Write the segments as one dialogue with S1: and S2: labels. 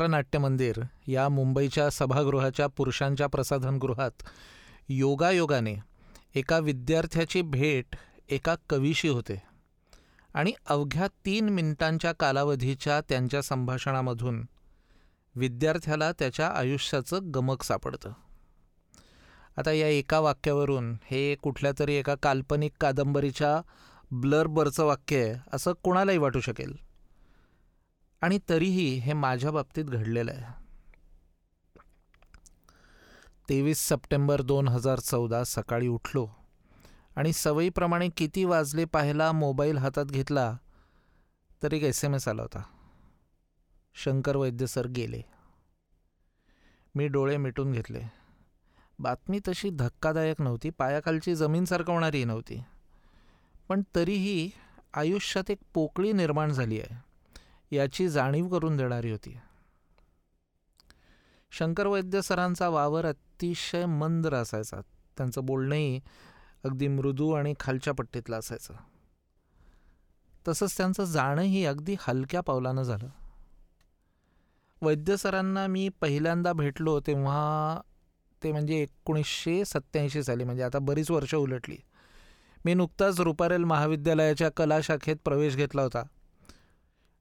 S1: रवींद्र नाट्य मंदिर या मुंबईच्या सभागृहाच्या पुरुषांच्या प्रसाधनगृहात योगायोगाने एका विद्यार्थ्याची भेट एका कवीशी होते आणि अवघ्या तीन मिनिटांच्या कालावधीच्या त्यांच्या संभाषणामधून विद्यार्थ्याला त्याच्या आयुष्याचं गमक सापडतं. आता या एका वाक्यावरून हे कुठल्या तरी एका काल्पनिक कादंबरीच्या ब्लरबरचं वाक्य आहे असं कोणालाही वाटू शकेल. आणि तरीही हे माझ्या बाबतीत घडलेलं आहे. तेवीस सप्टेंबर दोन हजार चौदा सकाळी उठलो आणि सवयीप्रमाणे किती वाजले पाहायला मोबाईल हातात घेतला तर एक एस एम एस आला होता. शंकर वैद्य सर गेले. मी डोळे मिटून घेतले. बातमी तशी धक्कादायक नव्हती पायाखालची जमीन सरकवणारी नव्हती. पण तरीही आयुष्यात एक पोकळी निर्माण झाली आहे. याची जाणीव करून देणारी होती. शंकर वैद्य सरांचा वावर अतिशय मंद असायचा. त्यांचं बोलणंही अगदी मृदू आणि खालच्या पट्टीतलं असायचं. तसंच त्यांचं जाणंही अगदी हलक्या पावलानं झालं. वैद्य सरांना मी पहिल्यांदा भेटलो तेव्हा ते म्हणजे एकोणीसशे सत्त्याऐंशी साली म्हणजे आता बरीच वर्ष उलटली. मी नुकताच रुपारेल महाविद्यालयाच्या कला शाखेत प्रवेश घेतला होता.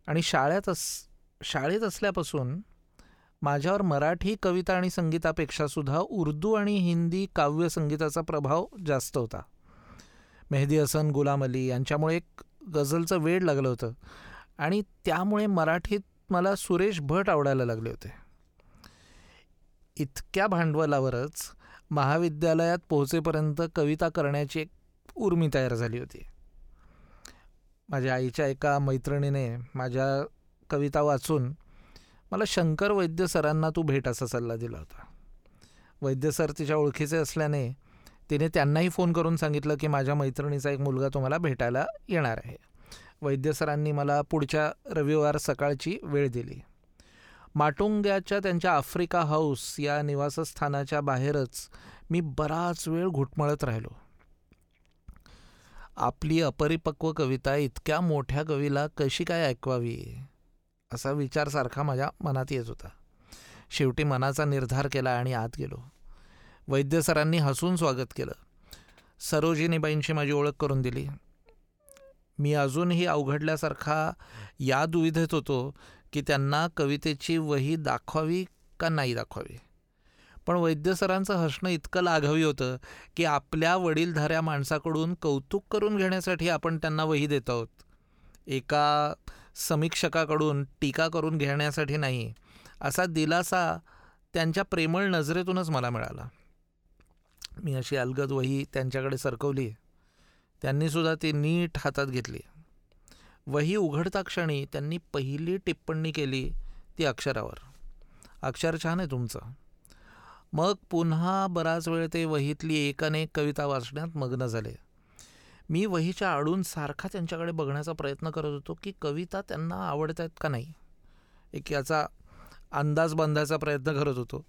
S1: आणि शाळेत अस शाळेत असल्यापासून माझ्यावर मराठी कविता आणि संगीतापेक्षा सुद्धा उर्दू आणि हिंदी काव्य संगीताचा प्रभाव जास्त होता. मेहदी हसन गुलाम अली यांच्यामुळे एक गझलचं वेड लागलं होतं आणि त्यामुळे मराठीत मला सुरेश भट आवडायला लागले होते. इतक्या भांडवलावरच महाविद्यालयात पोहोचेपर्यंत कविता करण्याची एक उर्मी तयार झाली होती. माझ्या आईच्या एका मैत्रिणीने माझ्या कविता वाचून मला शंकर वैद्य सरांना तू भेट असा सल्ला दिला होता. वैद्य सर तिच्या ओळखीचे असल्याने तिने त्यांनाही फोन करून सांगितलं की माझ्या मैत्रिणीचा एक मुलगा तुम्हाला भेटायला येणार आहे. वैद्य सरांनी मला पुढच्या रविवार सकाळची वेळ दिली. माटुंग्याच्या त्यांच्या आफ्रिका हाऊस या निवासस्थानाच्या बाहेरच मी बराच वेळ घुटमळत राहिलो. आपली अपरिपक्व कविता इतक्या मोठ्या कवीला कशी काय ऐकवावी? असा विचारसारखा माझ्या मनात येत होता. शेवटी मनाचा निर्धार केला आणि आत गेलो. वैद्य सरांनी हसून स्वागत केलं. सरोजिनीबाईंची माझी ओळख करून दिली. मी अजूनही अवघडल्यासारखा या दुविधेत होतो की त्यांना कवितेची वही दाखवावी का नाही दाखवावी? पण वैद्य सरांचं हसणं इतकं लाघवी होतं की आपल्या वडीलधाऱ्या माणसाकडून कौतुक करून घेण्यासाठी आपण त्यांना वही देत आहोत. एका समीक्षकाकडून टीका करून घेण्यासाठी नाही असा दिलासा त्यांच्या प्रेमळ नजरेतूनच मला मिळाला. मी अशी अलगद वही त्यांच्याकडे सरकवली. त्यांनीसुद्धा ती नीट हातात घेतली. वही उघडता क्षणी त्यांनी पहिली टिप्पणी केली ती अक्षरावर. अक्षर छान आहे तुमचं. मग पुन्हा बराच वेळ ते वहीतली एकानेक कविता वाचण्यात मग्न झाले. मी वहीच्या आडून सारखा त्यांच्याकडे बघण्याचा प्रयत्न करत होतो की कविता त्यांना आवडत आहेत का नाही. एक याचा अंदाज बांधायचा प्रयत्न करत होतो.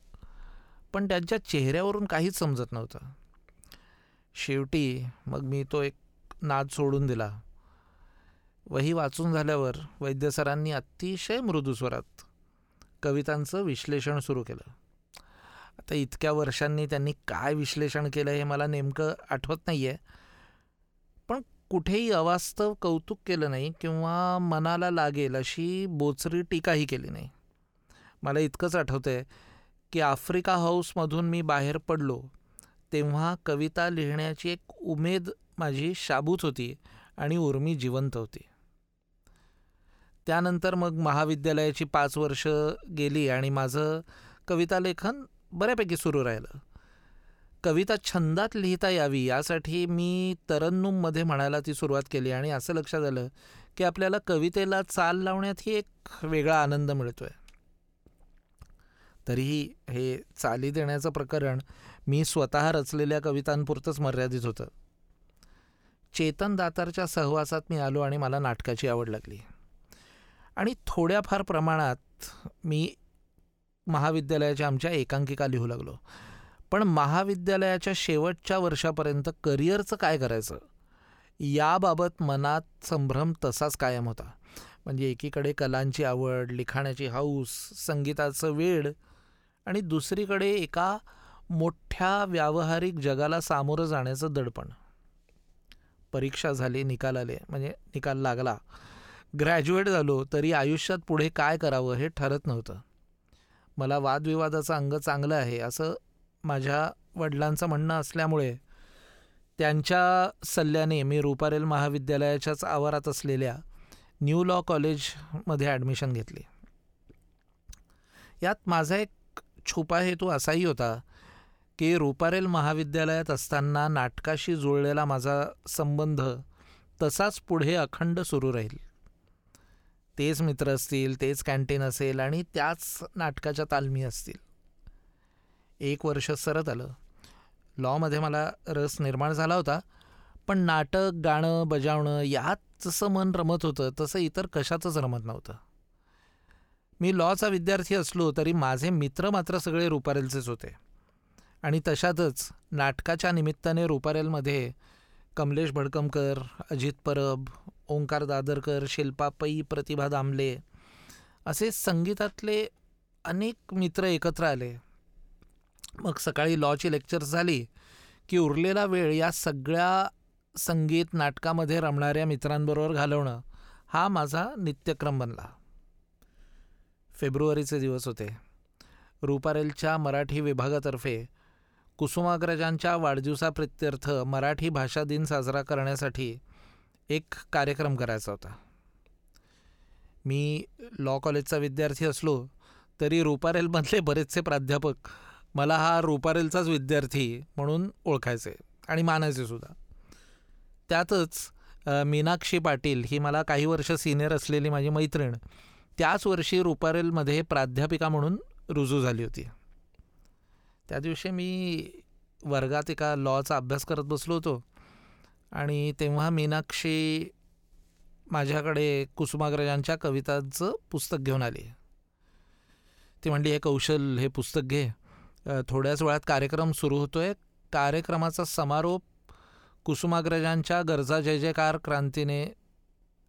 S1: पण त्यांच्या चेहऱ्यावरून काहीच समजत नव्हतं. शेवटी मग मी तो एक नाद सोडून दिला. वही वाचून झाल्यावर वैद्य सरांनी अतिशय मृदू स्वरात कवितांचं विश्लेषण सुरू केलं. आता इतक्या वर्षांनी त्यांनी काय विश्लेषण केलं हे मला नेमकं आठवत नाही आहे पण कुठेही अवास्तव कौतुक केलं नाही किंवा मनाला लागेल अशी बोचरी टीकाही केली नाही. मला इतकंच आठवतं आहे की आफ्रिका हाऊसमधून मी बाहेर पडलो तेव्हा कविता लिहिण्याची एक उमेद माझी शाबूत होती आणि उर्मी जिवंत होती. त्यानंतर मग महाविद्यालयाची पाच वर्ष गेली आणि माझं कविता लेखन बऱ्यापैकी सुरू राहिलं. कविता छंदात लिहिता यावी यासाठी मी तरन्नुममध्ये म्हणायला ती सुरुवात केली आणि असं लक्षात आलं की आपल्याला कवितेला चाल लावण्यातही एक वेगळा आनंद मिळतो आहे तरीही हे चाली देण्याचं प्रकरण मी स्वतः रचलेल्या कवितांपुरतंच मर्यादित होतं. चेतन दातारच्या सहवासात मी आलो आणि मला नाटकाची आवड लागली. आणि थोड्याफार प्रमाणात मी महाविद्यालयाच्या आमच्या एकांकिका लिहू लागलो. पण महाविद्यालयाच्या शेवटच्या वर्षापर्यंत करिअरचं काय करायचं? याबाबत मनात संभ्रम तसाच कायम होता. म्हणजे एकीकडे कलांची आवड लिखाणाची हाऊस संगीताचं वेड आणि दुसरीकडे एका मोठ्या व्यावहारिक जगाला सामोरं जाण्याचं दडपण. परीक्षा झाली निकाल आले म्हणजे निकाल लागला. ग्रॅज्युएट झालो तरी आयुष्यात पुढे काय करावं हे ठरत नव्हतं. मला वादविवादाचं अंग चांगलं आहे असं माझ्या वडिलांचं म्हणणं असल्यामुळे त्यांच्या सल्ल्याने मी रुपारेल महाविद्यालयाच्याच आवारात असलेल्या न्यू लॉ कॉलेजमध्ये ॲडमिशन घेतली. यात माझा एक छुपा हेतू असाही होता की रुपारेल महाविद्यालयात असताना नाटकाशी जुळलेला माझा संबंध तसाच पुढे अखंड सुरू राहील. तेच मित्र असतील तेच कॅन्टीन असेल आणि त्याच नाटकाच्या तालमी असतील. एक वर्ष सरत आलं. लॉमध्ये मला रस निर्माण झाला होता पण नाटक गाणं बजावणं यात जसं मन रमत होतं तसं इतर कशाचंच रमत नव्हतं. मी लॉचा विद्यार्थी असलो तरी माझे मित्र मात्र सगळे रुपारेलचेच होते. आणि तशातच नाटकाच्या निमित्ताने रुपारेलमध्ये कमलेश भडकमकर अजित परब ओंकार दादरकर शिल्पा पै प्रतिभा दामले असे संगीतातले अनेक मित्र एकत्र आले. मग सकाळी लॉची लेक्चर्स झाली की उरलेला वेळ या सगळ्या संगीत नाटकामध्ये रमणाऱ्या मित्रांबरोबर घालवणं हा माझा नित्यक्रम बनला. फेब्रुवारीचे दिवस होते. रुपारेलच्या मराठी विभागातर्फे कुसुमाग्रजांच्या वाढदिवसाप्रित्यर्थ मराठी भाषा दिन साजरा करण्यासाठी एक कार्यक्रम करायचा होता. मी लॉ कॉलेजचा विद्यार्थी असलो तरी रुपारेलमधले बरेचसे प्राध्यापक मला हा रुपारेलचाच विद्यार्थी म्हणून ओळखायचे आणि मानायचे सुद्धा. त्यातच मीनाक्षी पाटील ही मला काही वर्ष सिनियर असलेली माझी मैत्रीण त्याच वर्षी रुपारेलमध्ये प्राध्यापिका म्हणून रुजू झाली होती. त्या दिवशी मी वर्गात एका लॉचा अभ्यास करत बसलो होतो. आणि तेव्हा मीनाक्षी माझ्याकडे कुसुमाग्रजांच्या कवितांचं पुस्तक घेऊन आली. ती म्हणली हे कौशल हे पुस्तक घे. थोड्याच वेळात कार्यक्रम सुरू होतोय. कार्यक्रमाचा समारोप कुसुमाग्रजांच्या गरजा जय जयकार क्रांतीने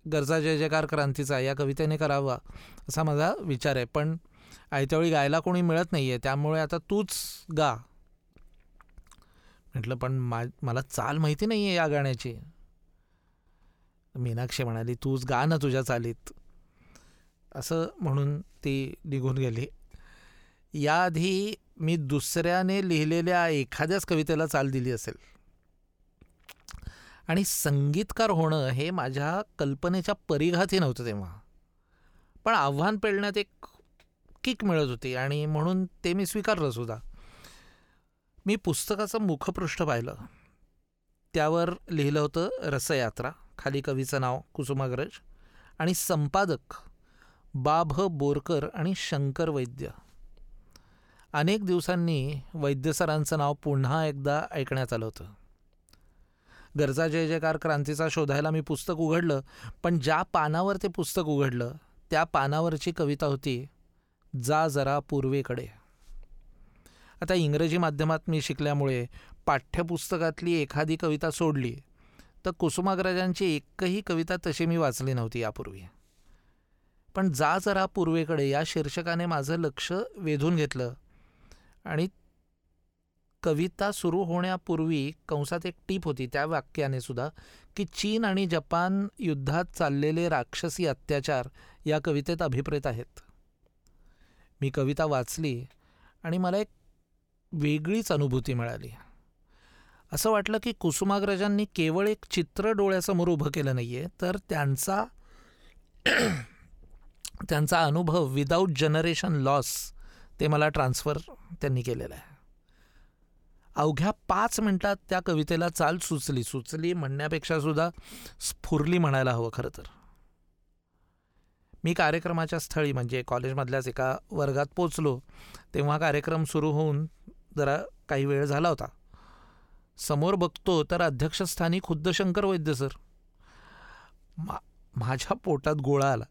S1: गरजा जय जयकार क्रांतीचा या कवितेने करावा असा माझा विचार आहे. पण आयत्यावेळी गायला कोणी मिळत नाही आहे त्यामुळे आता तूच गा. म्हटलं पण मा मला चाल माहिती नाही आहे या गाण्याची. मीनाक्षी म्हणाली तूच गा ना तुझ्या चालीत. असं म्हणून ती निघून गेली. याआधी मी दुसऱ्याने लिहिलेल्या एखाद्याच कवितेला चाल दिली असेल. आणि संगीतकार होणं हे माझ्या कल्पनेच्या परिघातही नव्हतं तेव्हा. पण आव्हान पेलण्यात एक किक मिळत होती आणि म्हणून ते मी स्वीकारलं सुद्धा. मी पुस्तकाचं मुखपृष्ठ पाहिलं. त्यावर लिहिलं होतं रसयात्रा खाली कवीचं नाव कुसुमाग्रज आणि संपादक बाभ बोरकर आणि शंकर वैद्य. अनेक दिवसांनी वैद्यसरांचं नाव पुन्हा एकदा ऐकण्यात आलं होतं. गरजा जय जयकार क्रांतीचा शोधायला मी पुस्तक उघडलं पण ज्या पानावर ते पुस्तक उघडलं त्या पानावरची कविता होती जा जरा पूर्वेकडे. आता इंग्रजी माध्यमात मी शिकल्यामुळे पाठ्यपुस्तकातली एखादी कविता सोडली तर कुसुमाग्रजांची एकही कविता तशी मी वाचली नव्हती यापूर्वी. पण जा जरा पूर्वेकडे या शीर्षकाने माझं लक्ष वेधून घेतलं आणि कविता सुरू होण्यापूर्वी कंसात एक टीप होती त्या वाक्याने सुद्धा की चीन आणि जपान युद्धात चाललेले राक्षसी अत्याचार या कवितेत अभिप्रेत आहेत. मी कविता वाचली आणि मला एक वेगळीच अनुभूती मिळाली. असं वाटलं की कुसुमाग्रजांनी केवळ एक चित्र डोळ्यासमोर उभं केलं नाही आहे तर त्यांचा त्यांचा अनुभव विदाऊट जनरेशन लॉस ते मला ट्रान्सफर त्यांनी केलेलं आहे. अवघ्या पाच मिनटात त्या कवितेला चाल सुचली. सुचली म्हणण्यापेक्षा सुद्धा स्फुरली म्हणायला हवं खरं तर. मी कार्यक्रमाच्या स्थळी म्हणजे कॉलेजमधल्याच एका वर्गात पोचलो तेव्हा कार्यक्रम सुरू होऊन जरा काही वेळ झाला होता. समोर बघतो तर अध्यक्षस्थानी खुद्द शंकर वैद्य सर. मा माझ्या पोटात गोळा आला.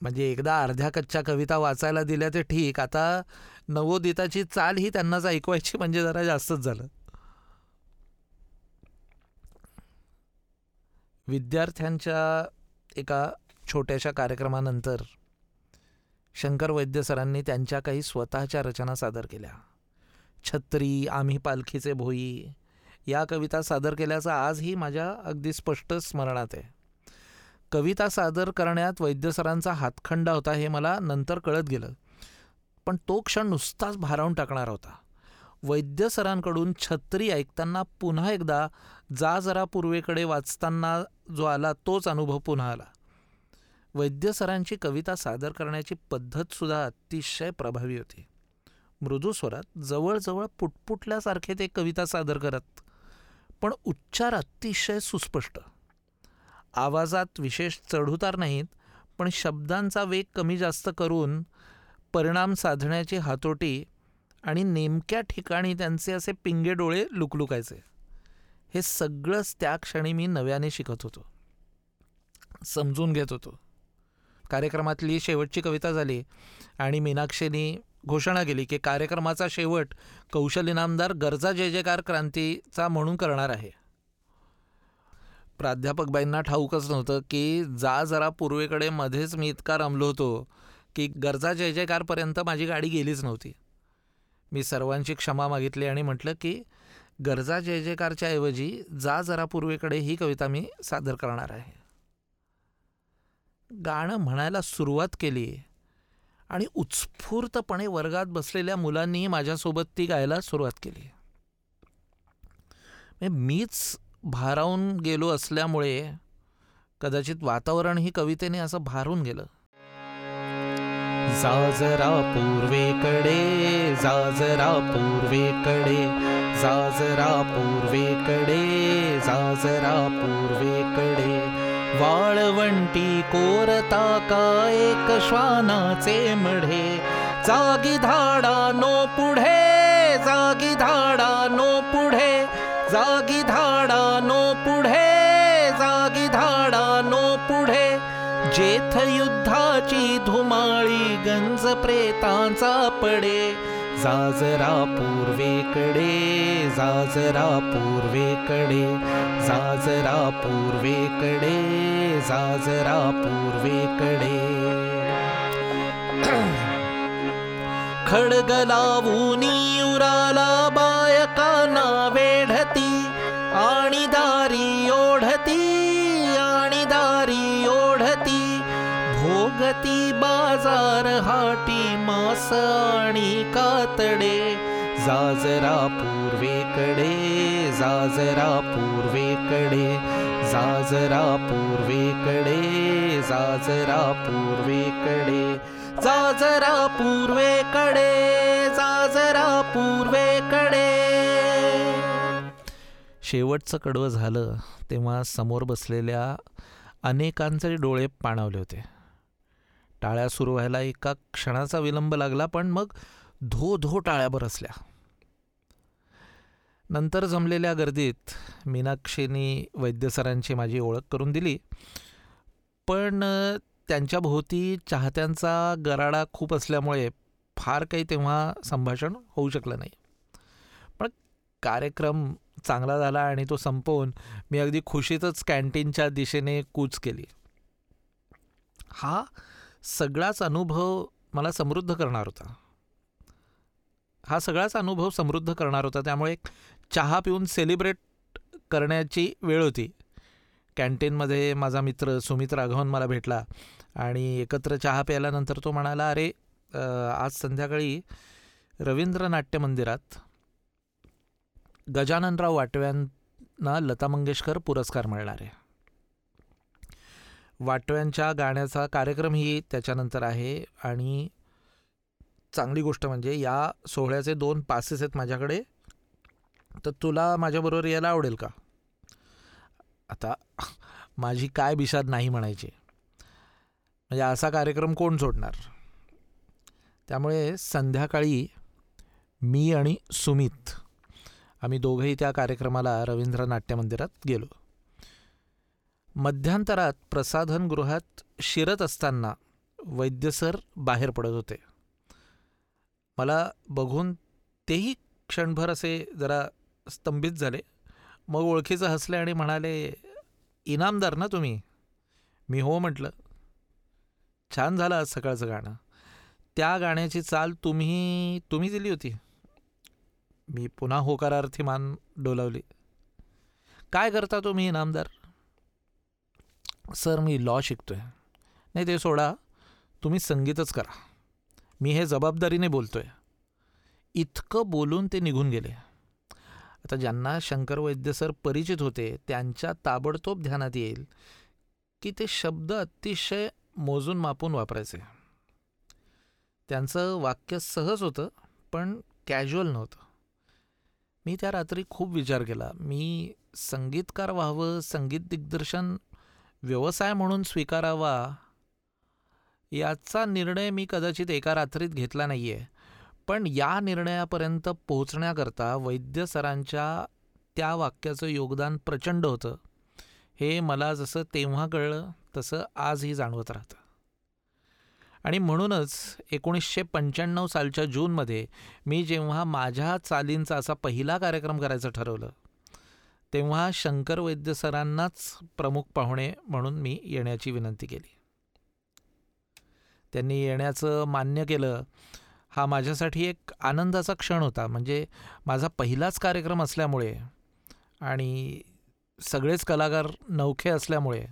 S1: म्हणजे एकदा अर्ध्या कच्च्या कविता वाचायला दिल्या ते ठीक आता नवोदिताची चाल ही त्यांनाच ऐकवायची म्हणजे जरा जास्तच झालं. विद्यार्थ्यांच्या एका छोट्याशा कार्यक्रमानंतर शंकर वैद्य सरांनी त्यांच्या काही स्वतःच्या रचना सादर केल्या. छत्री आम्ही पालखीचे भोई या कविता सादर केल्याचं आजही माझ्या अगदी स्पष्ट स्मरणात आहे. कविता सादर करण्यात वैद्यसरांचा हातखंडा होता हे मला नंतर कळत गेलं. पण तो क्षण नुसताच भारावून टाकणार होता. वैद्य सरांकडून छत्री ऐकताना पुन्हा एकदा जा जरा पूर्वेकडे वाचताना जो आला तोच अनुभव पुन्हा आला. वैद्य सरांची कविता सादर करण्याची पद्धतसुद्धा अतिशय प्रभावी होती. मृदू स्वरात जवळजवळ पुटपुटल्यासारखे ते कविता सादर करत. पण उच्चार अतिशय सुस्पष्ट. आवाजात विशेष चढउतार नाहीत पण शब्दांचा वेग कमी जास्त करून परिणाम साधण्याची हातोटी आणि नेमक्या ठिकाणी त्यांचे असे पिंगे डोळे लुकलुकायचे. हे सगळंच त्या क्षणी मी नव्याने शिकत होतो. समजून घेत होतो. कार्यक्रमातली शेवटची कविता झाली आणि मीनाक्षीनी घोषणा केली की कार्यक्रमाचा शेवट कौशल इनामदार गरजा जय जयकार क्रांतीचा म्हणून करणार आहे. प्राध्यापकबाईंना ठाऊकच नव्हतं की जा जरा पूर्वेकडे मध्येच मी इतका रमलो होतो की गरजा जय जयकारपर्यंत माझी गाडी गेलीच नव्हती. मी सर्वांची क्षमा मागितली आणि म्हटलं की गरजा जय जयकारच्या ऐवजी जा जरा पूर्वेकडे ही कविता मी सादर करणार आहे. गाणं म्हणायला सुरुवात केली. आणि उत्स्फूर्तपणे वर्गात बसलेल्या मुलांनीही माझ्यासोबत ती गायला सुरुवात केली. म्हणजे मीच भारावून गेलो असल्यामुळे कदाचित वातावरण ही कवितेने असं भारून गेलं. जाजरा पूर्वेकडे जाजरा पूर्वेकडे जाजरा पूर्वेकडे जाजरा पूर्वेकडे. वाळवंटी कोरता का एक श्वानाचे मढे. जागी धाडा नो पुढे जागी धाडा नो पुढे. जागी धाडा नो पुढे जागी धाडा नो पुढे. जेथ युद्धाची धुमाळी गंज प्रेतांचा पडे. जाजरा पूर्वेकडे जाजरा पूर्वेकडे जाजरा पूर्वेकडे जाजरा पूर्वेकडे बायकांना वेढती आणि दारी ओढती आणि दारी ओढती भोगती बाजार हाटी कास आणि कातडे जाजरा पूर्वेकडे जाजरा पूर्वेकडे जाजरा पूर्वेकडे जाजरा पूर्वेकडे जाजरा पूर्वेकडे जाजरा पूर्वेकडे. शेवटचं कडवं झालं तेव्हा समोर बसलेल्या अनेकांचे डोळे पाणावले होते. टाळ्या सुरू व्हायला एका क्षणाचा विलंब लागला पण मग धो धो टाळ्या बरसल्या नंतर जमलेल्या गर्दीत मीनाक्षीनी वैद्यसरांची माझी ओळख करून दिली. पण त्यांच्याभोवती चाहत्यांचा गराडा खूप असल्यामुळे फार काही तेव्हा संभाषण होऊ शकलं नाही. पण कार्यक्रम चांगला झाला आणि तो संपवून मी अगदी खुशीतच कॅन्टीनच्या दिशेने कूच केली. हा सगळाच अनुभव मला समृद्ध करणार होता. हा सगळाच अनुभव समृद्ध करणार होता. त्यामुळे चहा पिऊन सेलिब्रेट करण्याची वेळ होती. कॅन्टीनमध्ये माझा मित्र सुमित राघवन मला भेटला आणि एकत्र चहा प्यायल्यानंतर तो म्हणाला अरे आज संध्याकाळी रवींद्र नाट्य मंदिरात गजाननराव वाटव्यांना लता मंगेशकर पुरस्कार मिळणार आहे. वाटव्यांच्या गाण्याचा कार्यक्रमही त्याच्यानंतर आहे. आणि चांगली गोष्ट म्हणजे या सोहळ्याचे दोन पासेस आहेत माझ्याकडे. तर तुला माझ्याबरोबर यायला आवडेल का? आता माझी काय बिशाद नाही म्हणायची. म्हणजे असा कार्यक्रम कोण सोडणार? त्यामुळे संध्याकाळी मी आणि सुमित आम्ही दोघंही त्या कार्यक्रमाला रवींद्र नाट्य मंदिरात गेलो. मध्यांतरात प्रसाधनगृहात शिरत असताना वैद्यसर बाहेर पडत होते. मला बघून तेही क्षणभर असे जरा स्तंभित झाले. मग ओळखीचं हसले आणि म्हणाले इनामदार ना तुम्ही? मी हो म्हटलं. छान झालं आज सकाळचं गाणं. त्या गाण्याची चाल तुम्ही तुम्ही दिली होती. मी पुन्हा होकारार्थी मान डोलावली. काय करता तुम्ही इनामदार? सर मी लॉ शिकतो आहे नाही ते सोडा. तुम्ही संगीतच करा. मी हे जबाबदारीने बोलतो आहे इतकं बोलून ते निघून गेले. आता ज्यांना शंकर वैद्य सर परिचित होते त्यांच्या ताबडतोब ध्यानात येईल की ते शब्द अतिशय मोजून मापून वापरायचे. त्यांचं वाक्य सहज होतं पण कॅज्युअल नव्हतं. मी त्या रात्री खूप विचार केला. मी संगीतकार व्हावं संगीत दिग्दर्शन व्यवसाय म्हणून स्वीकारावा याचा निर्णय मी कदाचित एका रात्रीत घेतला नाही आहे पण या निर्णयापर्यंत पोहोचण्याकरता वैद्य सरांच्या त्या वाक्याचं योगदान प्रचंड होतं. हे मला जसं तेव्हा कळलं तसं आजही जाणवत राहतं. आणि म्हणूनच एकोणीसशे पंच्याण्णव सालच्या जूनमध्ये मी जेव्हा माझ्या चालींचा असा पहिला कार्यक्रम करायचं ठरवलं तेव्हा शंकर वैद्य सरांनाच प्रमुख पाहुणे म्हणून मी येण्याची विनंती केली. त्यांनी येण्याचं मान्य केलं. हा माझ्यासाठी एक आनंदाचा क्षण होता. म्हणजे माझा पहिलाच कार्यक्रम असल्यामुळे आणि सगळेच कलाकार नौखे असल्यामुळे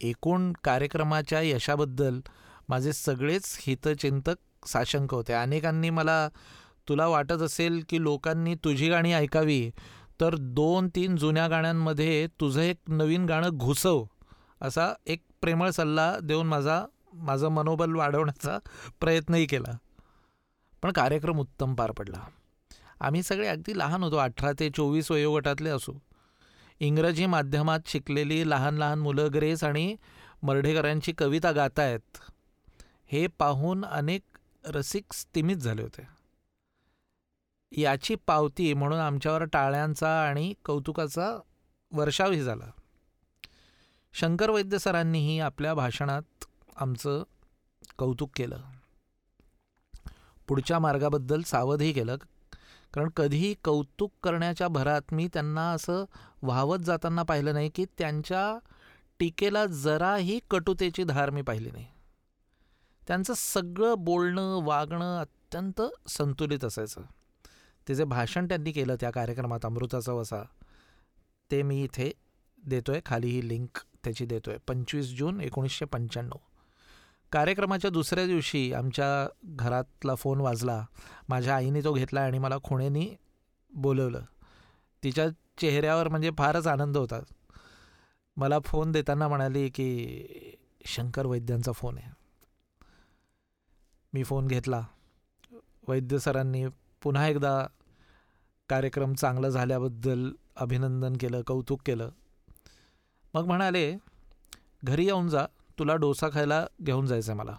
S1: एकूण कार्यक्रमाच्या यशाबद्दल माझे सगळेच हितचिंतक साशंक होते. अनेकांनी मला तुला वाटत असेल की लोकांनी तुझी गाणी ऐकावी तर दोन तीन जुन्या गाण्यांमध्ये तुझं एक नवीन गाणं घुसव असा एक प्रेमळ सल्ला देऊन माझा माझं मनोबल वाढवण्याचा प्रयत्नही केला. पण कार्यक्रम उत्तम पार पडला. आम्ही सगळे अगदी लहान होतो अठरा ते चोवीस वयोगटातले असू. इंग्रजी माध्यमात शिकलेली लहान लहान मुलं ग्रेस आणि मर्ढेकरांची कविता गातायत. हे पाहून अनेक रसिक स्तिमित झाले होते. याची पावती म्हणून आमच्यावर टाळ्यांचा आणि कौतुकाचा वर्षावही झाला. शंकर वैद्य सरांनीही आपल्या भाषणात आमचं कौतुक केलं. पुढच्या मार्गाबद्दल सावधही केलं. कारण कधीही कौतुक करण्याच्या भरात मी त्यांना असं वाहवत जाताना पाहिलं नाही की त्यांच्या टीकेला जराही कटुतेची धार मी पाहिली नाही. त्यांचं सगळं बोलणं वागणं अत्यंत संतुलित असायचं. ते जे भाषण त्यांनी केलं त्या कार्यक्रमात अमृताचा वसा ते मी इथे देतो आहे खाली ही लिंक त्याची देतो आहे पंचवीस जून एकोणीसशे पंच्याण्णव. कार्यक्रमाच्या दुसऱ्या दिवशी आमच्या घरातला फोन वाजला. माझ्या आईने तो घेतला आणि मला खुणेनी बोलवलं. तिच्या चेहऱ्यावर म्हणजे फारच आनंद होता. मला फोन देताना म्हणाली की शंकर वैद्यांचा फोन आहे. मी फोन घेतला. वैद्य सरांनी पुन्हा एकदा कार्यक्रम चांगला झाल्याबद्दल अभिनंदन केलं कौतुक केलं. मग म्हणाले घरी येऊन जा तुला डोसा खायला घेऊन जायचं आहे मला.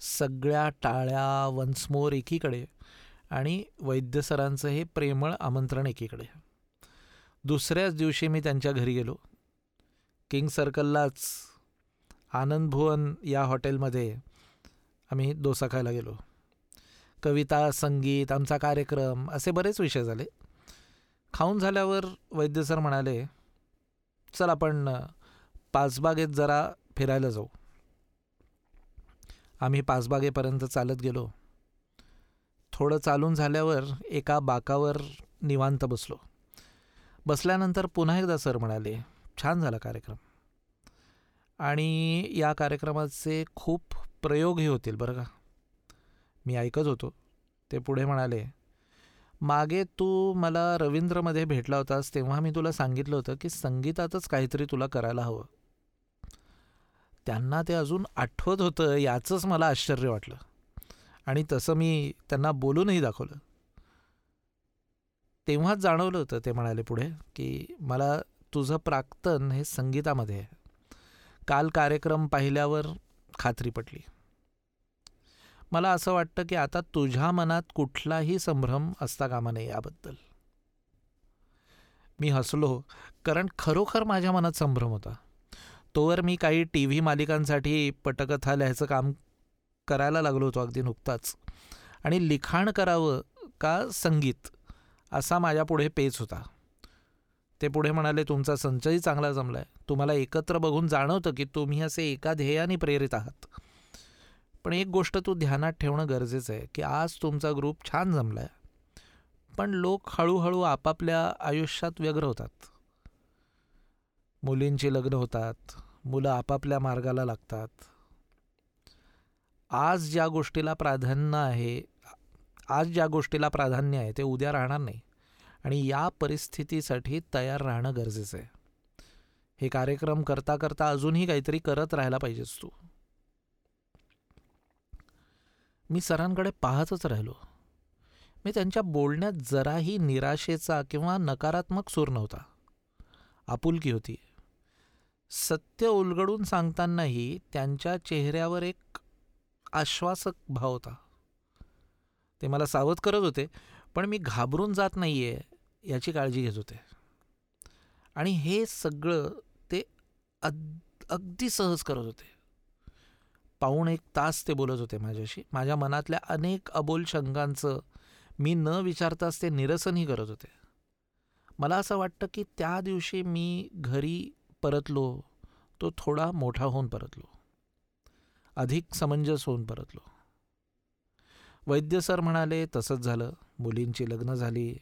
S1: सगळ्या टाळ्या वन्समोर एकीकडे आणि वैद्य सरांचं हे प्रेमळ आमंत्रण एकीकडे. दुसऱ्याच दिवशी मी त्यांच्या घरी गेलो. किंग सर्कललाच आनंद भुवन या हॉटेलमध्ये आम्ही डोसा खायला गेलो. कविता संगीत आमचा कार्यक्रम असे बरेच विषय झाले. खाऊन झाल्यावर वैद्य सर म्हणाले चल आपण पाचबागेत जरा फिरायला जाऊ. आम्ही पाचबागेपर्यंत चालत गेलो. थोडं चालून झाल्यावर एका बाकावर निवांत बसलो. बसल्यानंतर पुन्हा एकदा सर म्हणाले छान झाला कार्यक्रम. आणि या कार्यक्रमाचे खूप प्रयोगही होतील बरं का. मी ऐकत होतो. ते पुढे म्हणाले मागे तू मला रवींद्रमध्ये भेटला होतास तेव्हा मी तुला सांगितलं होतं की संगीतातच काहीतरी तुला करायला हवं. त्यांना ते अजून आठवत होतं याचंच मला आश्चर्य वाटलं. आणि तसं मी त्यांना बोलूनही दाखवलं. तेव्हाच जाणवलं होतं ते म्हणाले पुढे की मला तुझं प्राक्तन हे संगीतामध्ये आहे. काल कार्यक्रम पाहिल्यावर खात्री पटली. मला असं वाटतं की आता तुझ्या मनात कुठलाही संभ्रम असता कामा नये याबद्दल. मी हसलो कारण खरोखर माझ्या मनात संभ्रम होता. तोवर मी काही टी व्ही मालिकांसाठी पटकथा लिहायचं काम करायला लागलो होतो अगदी नुकताच. आणि लिखाण करावं का संगीत असा माझ्यापुढे पेच होता. ते पुढे म्हणाले तुमचा संचही चांगला जमलाय. तुम्हाला एकत्र बघून जाणवतं की तुम्ही असे एका ध्येयाने प्रेरित आहात. पण एक गोष्ट तू ध्यानात ठेवणं गरजेचं आहे की आज तुमचा ग्रुप छान जमलाय. पण लोक हळूहळू आपापल्या आयुष्यात व्यग्र होतात. मुलींची लग्न होतात मुलं आपापल्या मार्गाला लागतात. आज ज्या गोष्टीला प्राधान्य आहे आज ज्या गोष्टीला प्राधान्य आहे ते उद्या राहणार नाही. आणि या परिस्थितीसाठी तयार राहणं गरजेचं आहे. हे कार्यक्रम करता करता अजूनही काहीतरी करत राहायला पाहिजेस तू. मी सरांकडे पाहतच राहिलो. मी त्यांच्या बोलण्यात जराही निराशेचा किंवा नकारात्मक सूर नव्हता. आपुलकी होती. सत्य उलगडून सांगतानाही त्यांच्या चेहऱ्यावर एक आश्वासक भाव होता. ते मला सावध करत होते पण मी घाबरून जात नाही आहे याची काळजी घेत होते. आणि हे सगळं ते अद अगदी सहज करत होते. पाऊण एक तास ते बोलत होते माझ्याशी. माझ्या मनातल्या अनेक अबोल शंकांचं मी न विचारताच ते निरसनही करत होते. मला असं वाटतं की त्या दिवशी मी घरी परतलो तो थोडा मोठा होऊन परतलो. अधिक समंजस होऊन परतलो. वैद्य सर म्हणाले तसंच झालं. मुलींची लग्न झाली.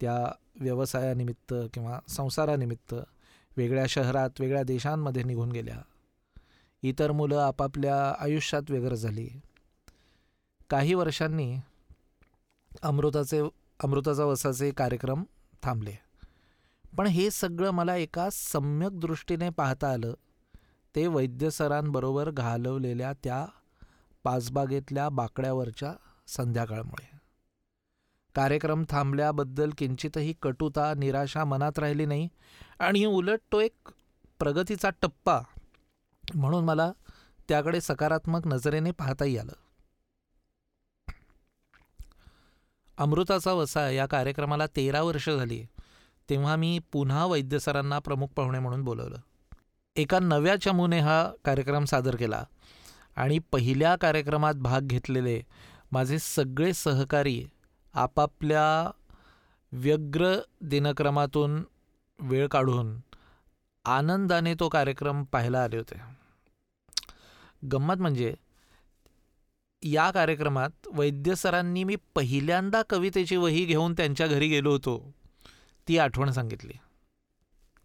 S1: त्या व्यवसायानिमित्त किंवा संसारानिमित्त वेगळ्या शहरात वेगळ्या देशांमध्ये निघून गेल्या. इतर मुलं आपापल्या आयुष्यात वेगळं झाली. काही वर्षांनी अमृताचे अमृताचा वसाचे कार्यक्रम थांबले. पण हे सगळं मला एका सम्यक दृष्टीने पाहता आलं. ते वैद्य सरांबरोबर घालवलेल्या त्या पाचबागेतल्या बाकड्यावरच्या संध्याकाळमुळे. कार्यक्रम थांबल्याबद्दल किंचितही कटुता निराशा मनात राहिली नाही आणि उलट तो एक प्रगतीचा टप्पा म्हणून मला त्याकडे सकारात्मक नजरेने पाहताही आलं. अमृताचा वसा या कार्यक्रमाला तेरा वर्ष झाली तेव्हा मी पुन्हा वैद्यसरांना प्रमुख पाहुणे म्हणून बोलवलं. एका नव्या चमूने हा कार्यक्रम सादर केला आणि पहिल्या कार्यक्रमात भाग घेतलेले माझे सगळे सहकारी आपापल्या व्यग्र दिनक्रमातून वेळ काढून आनंदाने तो कार्यक्रम पाहायला आले होते. गंमत म्हणजे या कार्यक्रमात वैद्य सरांनी मी पहिल्यांदा कवितेची वही घेऊन त्यांच्या घरी गेलो होतो. ती आठवण सांगितली.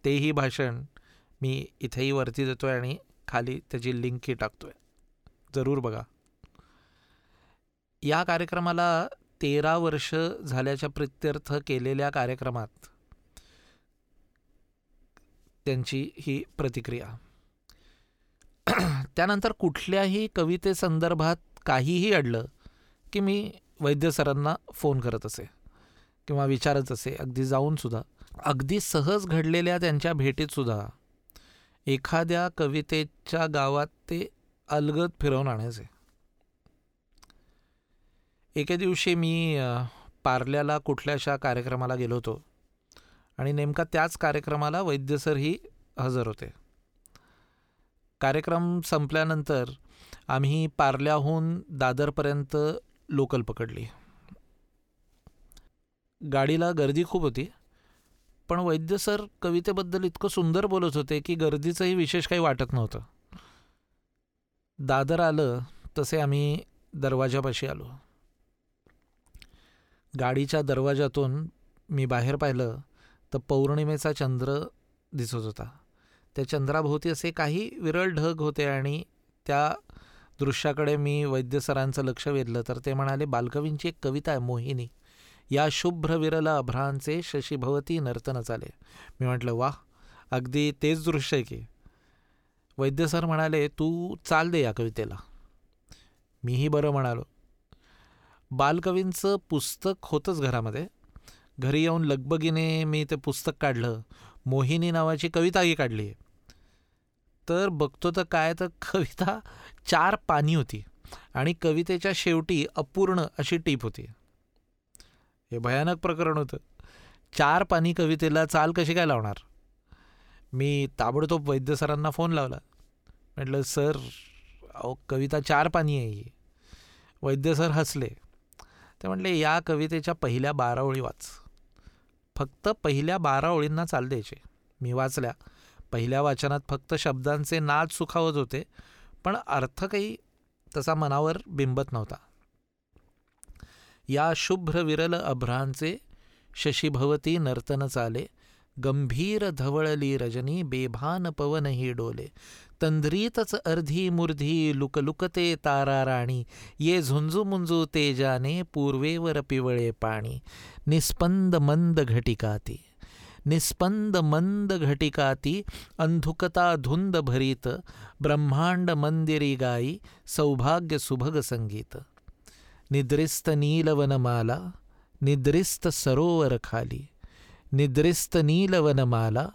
S1: तेही भाषण मी इथेही वरती देतो आहे आणि खाली त्याची लिंकही आहे जरूर बघा. या कार्यक्रमाला तेरा वर्ष झाल्याच्या प्रित्यर्थ केलेल्या कार्यक्रमात त्यांची ही प्रतिक्रिया. त्यानंतर कुठल्याही कवितेसंदर्भात काहीही अडलं की मी वैद्य सरांना फोन करत असे किंवा विचारत असे अगदी जाऊनसुद्धा अगदी सहज घडलेल्या त्यांच्या भेटीतसुद्धा एखाद्या कवितेच्या गावात ते अलगद फिरवून आणायचे. एके दिवशी मी पार्ल्याला कुठल्याशा कार्यक्रमाला गेलो होतो. आणि नेमका त्याच कार्यक्रमाला वैद्यसरही हजर होते. कार्यक्रम संपल्यानंतर आम्ही पार्ल्याहून दादरपर्यंत लोकल पकडली. गाडीला गर्दी खूप होती पण वैद्य सर कवितेबद्दल इतकं सुंदर बोलत होते की गर्दीचंही विशेष काही वाटत नव्हतं. दादर आलं तसे आम्ही दरवाजापाशी आलो. गाडीच्या दरवाजातून मी बाहेर पाहिलं तर पौर्णिमेचा चंद्र दिसत होता. त्या चंद्राभोवती असे काही विरळ ढग होते आणि त्या दृश्याकडे मी वैद्य सरांचं लक्ष वेधलं तर ते म्हणाले बालकवींची एक कविता आहे मोहिनी. या शुभ्र विरल अभ्रांचे शशीभवती नर्तन चाले. मी म्हटलं वा अगदी तेच दृश्य आहे की. वैद्य सर म्हणाले तू चाल दे या कवितेला. मीही बरं म्हणालो. बालकवींचं पुस्तक होतंच घरामध्ये. घरी येऊन लगबगीने मी ते पुस्तक काढलं. मोहिनी नावाची कविताही काढली तर बघतो तर काय तर कविता चार पानी होती आणि कवितेच्या शेवटी अपूर्ण अशी टीप होती. हे भयानक प्रकरण होतं. चार पानी कवितेला चाल कशी काय लावणार? मी ताबडतोब वैद्य सरांना फोन लावला. म्हटलं सर अहो कविता चार पानी आहे ही. वैद्य सर हसले. ते म्हटले या कवितेच्या पहिल्या बारा ओळी वाच. फक्त पहिल्या बारा ओळींना चाल द्यायचे. मी वाचल्या. पहिल्या वाचनात फक्त शब्दांचे नाद सुखावत होते पण अर्थ काही तसा मनावर बिंबत नव्हता. या शुभ्र विरल अभ्रांचे शशीभवती नर्तन चाले गंभीर धवळली रजनी बेभान पवनही डोले. तंद्रीतच अर्धी मुर्धी लुकलुकते तारा राणी ये झुंजू मुंजू तेजाने पूर्वेवर पिवळे पाणी. निस्पंद मंद घटिकाती. निस्पंद मंद घटिकाती अंधुकता धुंद भरीत ब्रह्मांड मंदिरी गायी सौभाग्य सुभग संगीत. निद्रिस्त नीलवनमाला निद्रिस्त सरोवर खाली. निद्रिस्त नीलवनमाला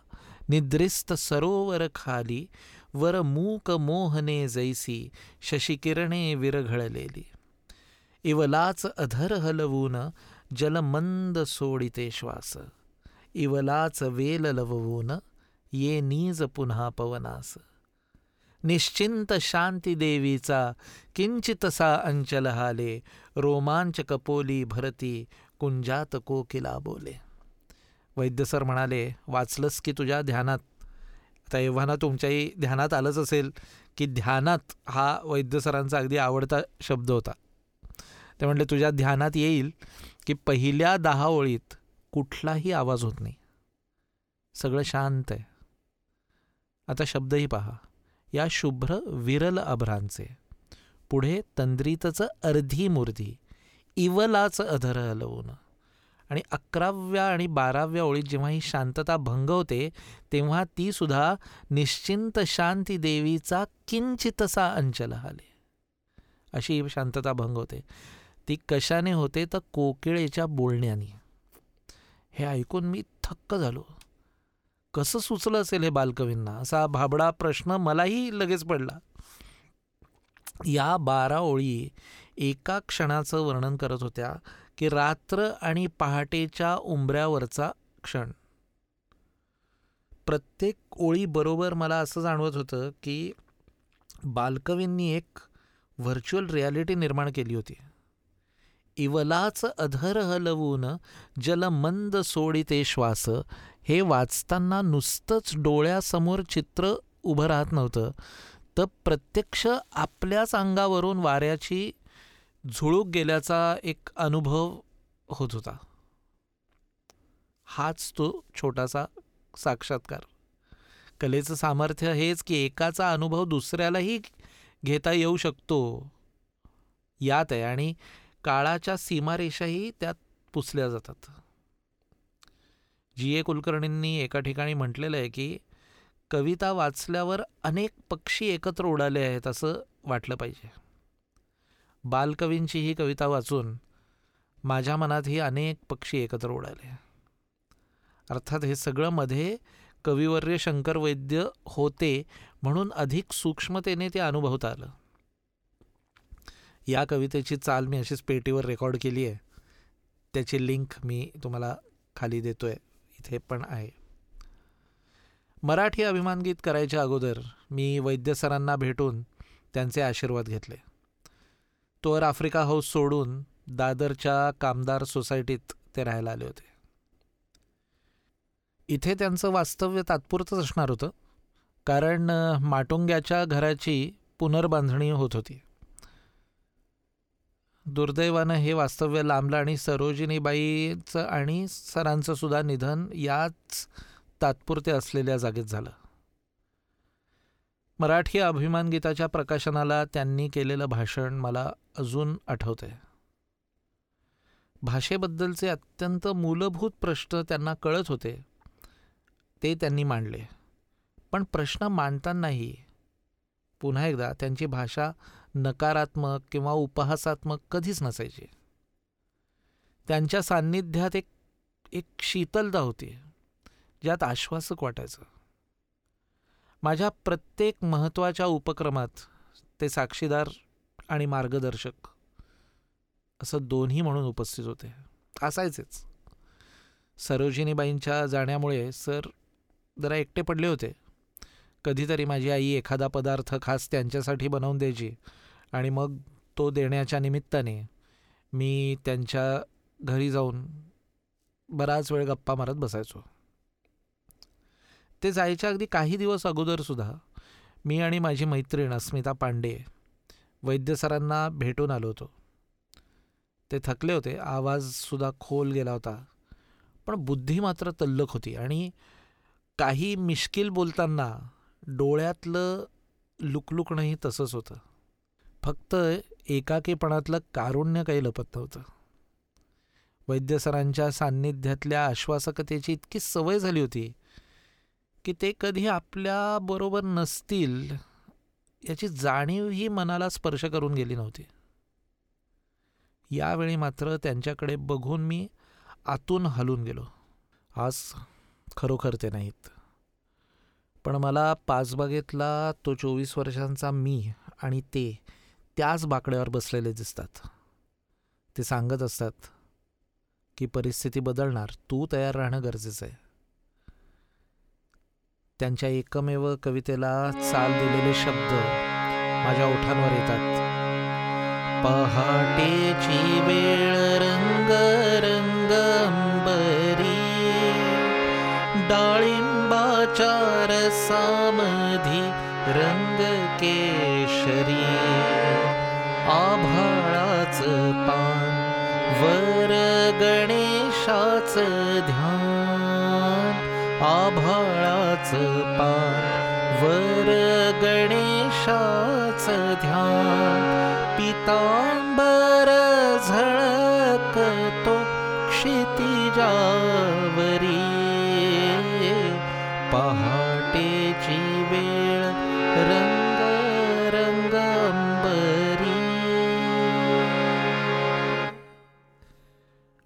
S1: निद्रिस्त सरोवर खाली. वर मूक मोहने जैसी शशिकिरणे विरघळलेली इवलाच अधर हलवून जलमंद सोडिते श्वास इवलाच वेल लववून ये नीज पुन्हा पवनास निश्चिंत शांती देवीचा किंचितसा अंचल हाले रोमांच कपोली भरती कुंजात कोकिला बोले वैद्य सर म्हणाले वाचलंस की तुझ्या ध्यानात आता एव्हाना तुमच्याही ध्यानात आलंच असेल की ध्यानात हा वैद्य सरांचा अगदी आवडता शब्द होता. ते म्हटले तुझ्या ध्यानात येईल की पहिल्या दहा ओळीत कुठलाही आवाज होत नाही. सगळं शांत आहे. आता शब्दही पहा. या शुभ्र विरल अभ्रांचे पुढे तंद्रीतचं अर्धी मूर्धी इवलाचं अधर हलवून आणि अकराव्या आणि बाराव्या ओळीत जेव्हा ही शांतता भंग होते तेव्हा ती सुद्धा निश्चिंत शांती देवीचा किंचितसा अंचल हाले अशी शांतता भंग होते. ती कशाने होते तर कोकिळेच्या बोलण्याने. हे ऐकून मी थक्क झालो. कसं सुचलं असेल हे बालकवींना? असा भाबडा प्रश्न मलाही लगेच पडला. या बारा ओळी एका क्षणाचं वर्णन करत होत्या. की रात्र आणि पहाटेच्या उंबऱ्यावरचा क्षण. प्रत्येक ओळीबरोबर मला असं जाणवत होतं की बालकवींनी एक व्हर्च्युअल रियालिटी निर्माण केली होती. इवलाच अधर हलवून जलमंद सोडिते श्वास हे वाचताना नुसतंच डोळ्यासमोर चित्र उभं राहत नव्हतं. तर प्रत्यक्ष आपल्याच अंगावरून वाऱ्याची झुळूक गेल्याचा एक अनुभव होत होता. हाच तो छोटासा साक्षात्कार. कलेचं सामर्थ्य हेच की एकाचा अनुभव दुसऱ्यालाही घेता येऊ शकतो. यात आहे आणि काळाच्या सीमारेषाही त्यात पुसल्या जातात. जी ए कुलकर्णींनी एका ठिकाणी म्हटलेलं आहे की कविता वाचल्यावर अनेक पक्षी एकत्र उडाले आहेत असं वाटलं पाहिजे. बालकवींची ही कविता वाचून माझ्या मनातही अनेक पक्षी एकत्र उडाले. अर्थात हे सगळं मध्ये कविवर्य शंकर वैद्य होते म्हणून अधिक सूक्ष्मतेने ते अनुभवता आलं. या कवितेची चाल मी अशीच पेटीवर रेकॉर्ड केली आहे. त्याची लिंक मी तुम्हाला खाली देतोय. इथे पण आहे. मराठी अभिमानगीत करायच्या अगोदर मी वैद्य सरांना भेटून त्यांचे आशीर्वाद घेतले. तोवर आफ्रिका हाऊस सोडून दादरच्या कामदार सोसायटीत ते राहायला आले होते. इथे त्यांचं वास्तव्य तात्पुरतंच असणार होतं कारण माटुंग्याच्या घराची पुनर्बांधणी होत होती. दुर्दैवानं हे वास्तव्य लांबलं आणि सरोजिनीबाईचं आणि सरांचं सुद्धा निधन याच तात्पुरते असलेल्या जागेत झालं. मराठी अभिमान गीताच्या प्रकाशनाला त्यांनी केलेलं भाषण मला अजून आठवतंय. भाषेबद्दलचे अत्यंत मूलभूत प्रश्न त्यांना कळत होते. ते त्यांनी मांडले. पण प्रश्न मांडतानाही पुन्हा एकदा त्यांची भाषा नकारात्मक किंवा उपहासात्मक कधीच नसायची. त्यांच्या सान्निध्यात एक एक शीतलता होती ज्यात आश्वासक वाटायचं. माझ्या प्रत्येक महत्त्वाच्या उपक्रमात ते साक्षीदार आणि मार्गदर्शक. असं दोन्ही म्हणून उपस्थित होते. असायचेच. सरोजिनीबाईंच्या जाण्यामुळे सर जरा एकटे पडले होते. कधीतरी माझी आई एखादा पदार्थ खास त्यांच्यासाठी बनवून द्यायची आणि मग तो देण्याच्या निमित्ताने मी त्यांच्या घरी जाऊन बराच वेळ गप्पा मारत बसायचो. ते जायच्या अगदी काही दिवस अगोदरसुद्धा मी आणि माझी मैत्रीण अस्मिता पांडे वैद्य सरांना भेटून आलो होतो. ते थकले होते. आवाजसुद्धा खोल गेला होता. पण बुद्धी मात्र तल्लख होती आणि काही मिश्किल बोलताना डोळ्यातलं लुकलुकणंही तसंच होतं. फक्त एकाकीपणातलं कारुण्य काही लपत नव्हतं. वैद्यसरांच्या सान्निध्यातल्या आश्वासकतेची इतकी सवय झाली होती की ते कधी आपल्याबरोबर नसतील याची जाणीवही मनाला स्पर्श करून गेली नव्हती. यावेळी मात्र त्यांच्याकडे बघून मी आतून हलून गेलो. आज खरोखर ते नाहीत. पण मला पाचबागेतला तो चोवीस वर्षांचा मी आणि ते त्याच बाकड्यावर बसलेले दिसतात. ते सांगत असतात की परिस्थिती बदलणार तू तयार राहणं गरजेचं आहे. त्यांच्या एकमेव कवितेला चाल दिलेले शब्द माझ्या ओठांवर येतात. पहाटेची वेळ रंग रंग अंबरी डाळिंबाच्या रसामधी रंग केशरी आभाळाच पान वर गणेशाच ध्यान आभाळाच पार वर गणेशाच ध्यान. पितांबर झळकतो क्षितिजावरी. पहाटेची वेळ रंग रंगंबरी.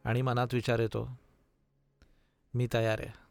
S1: आणि मनात विचार येतो मी तयार आहे.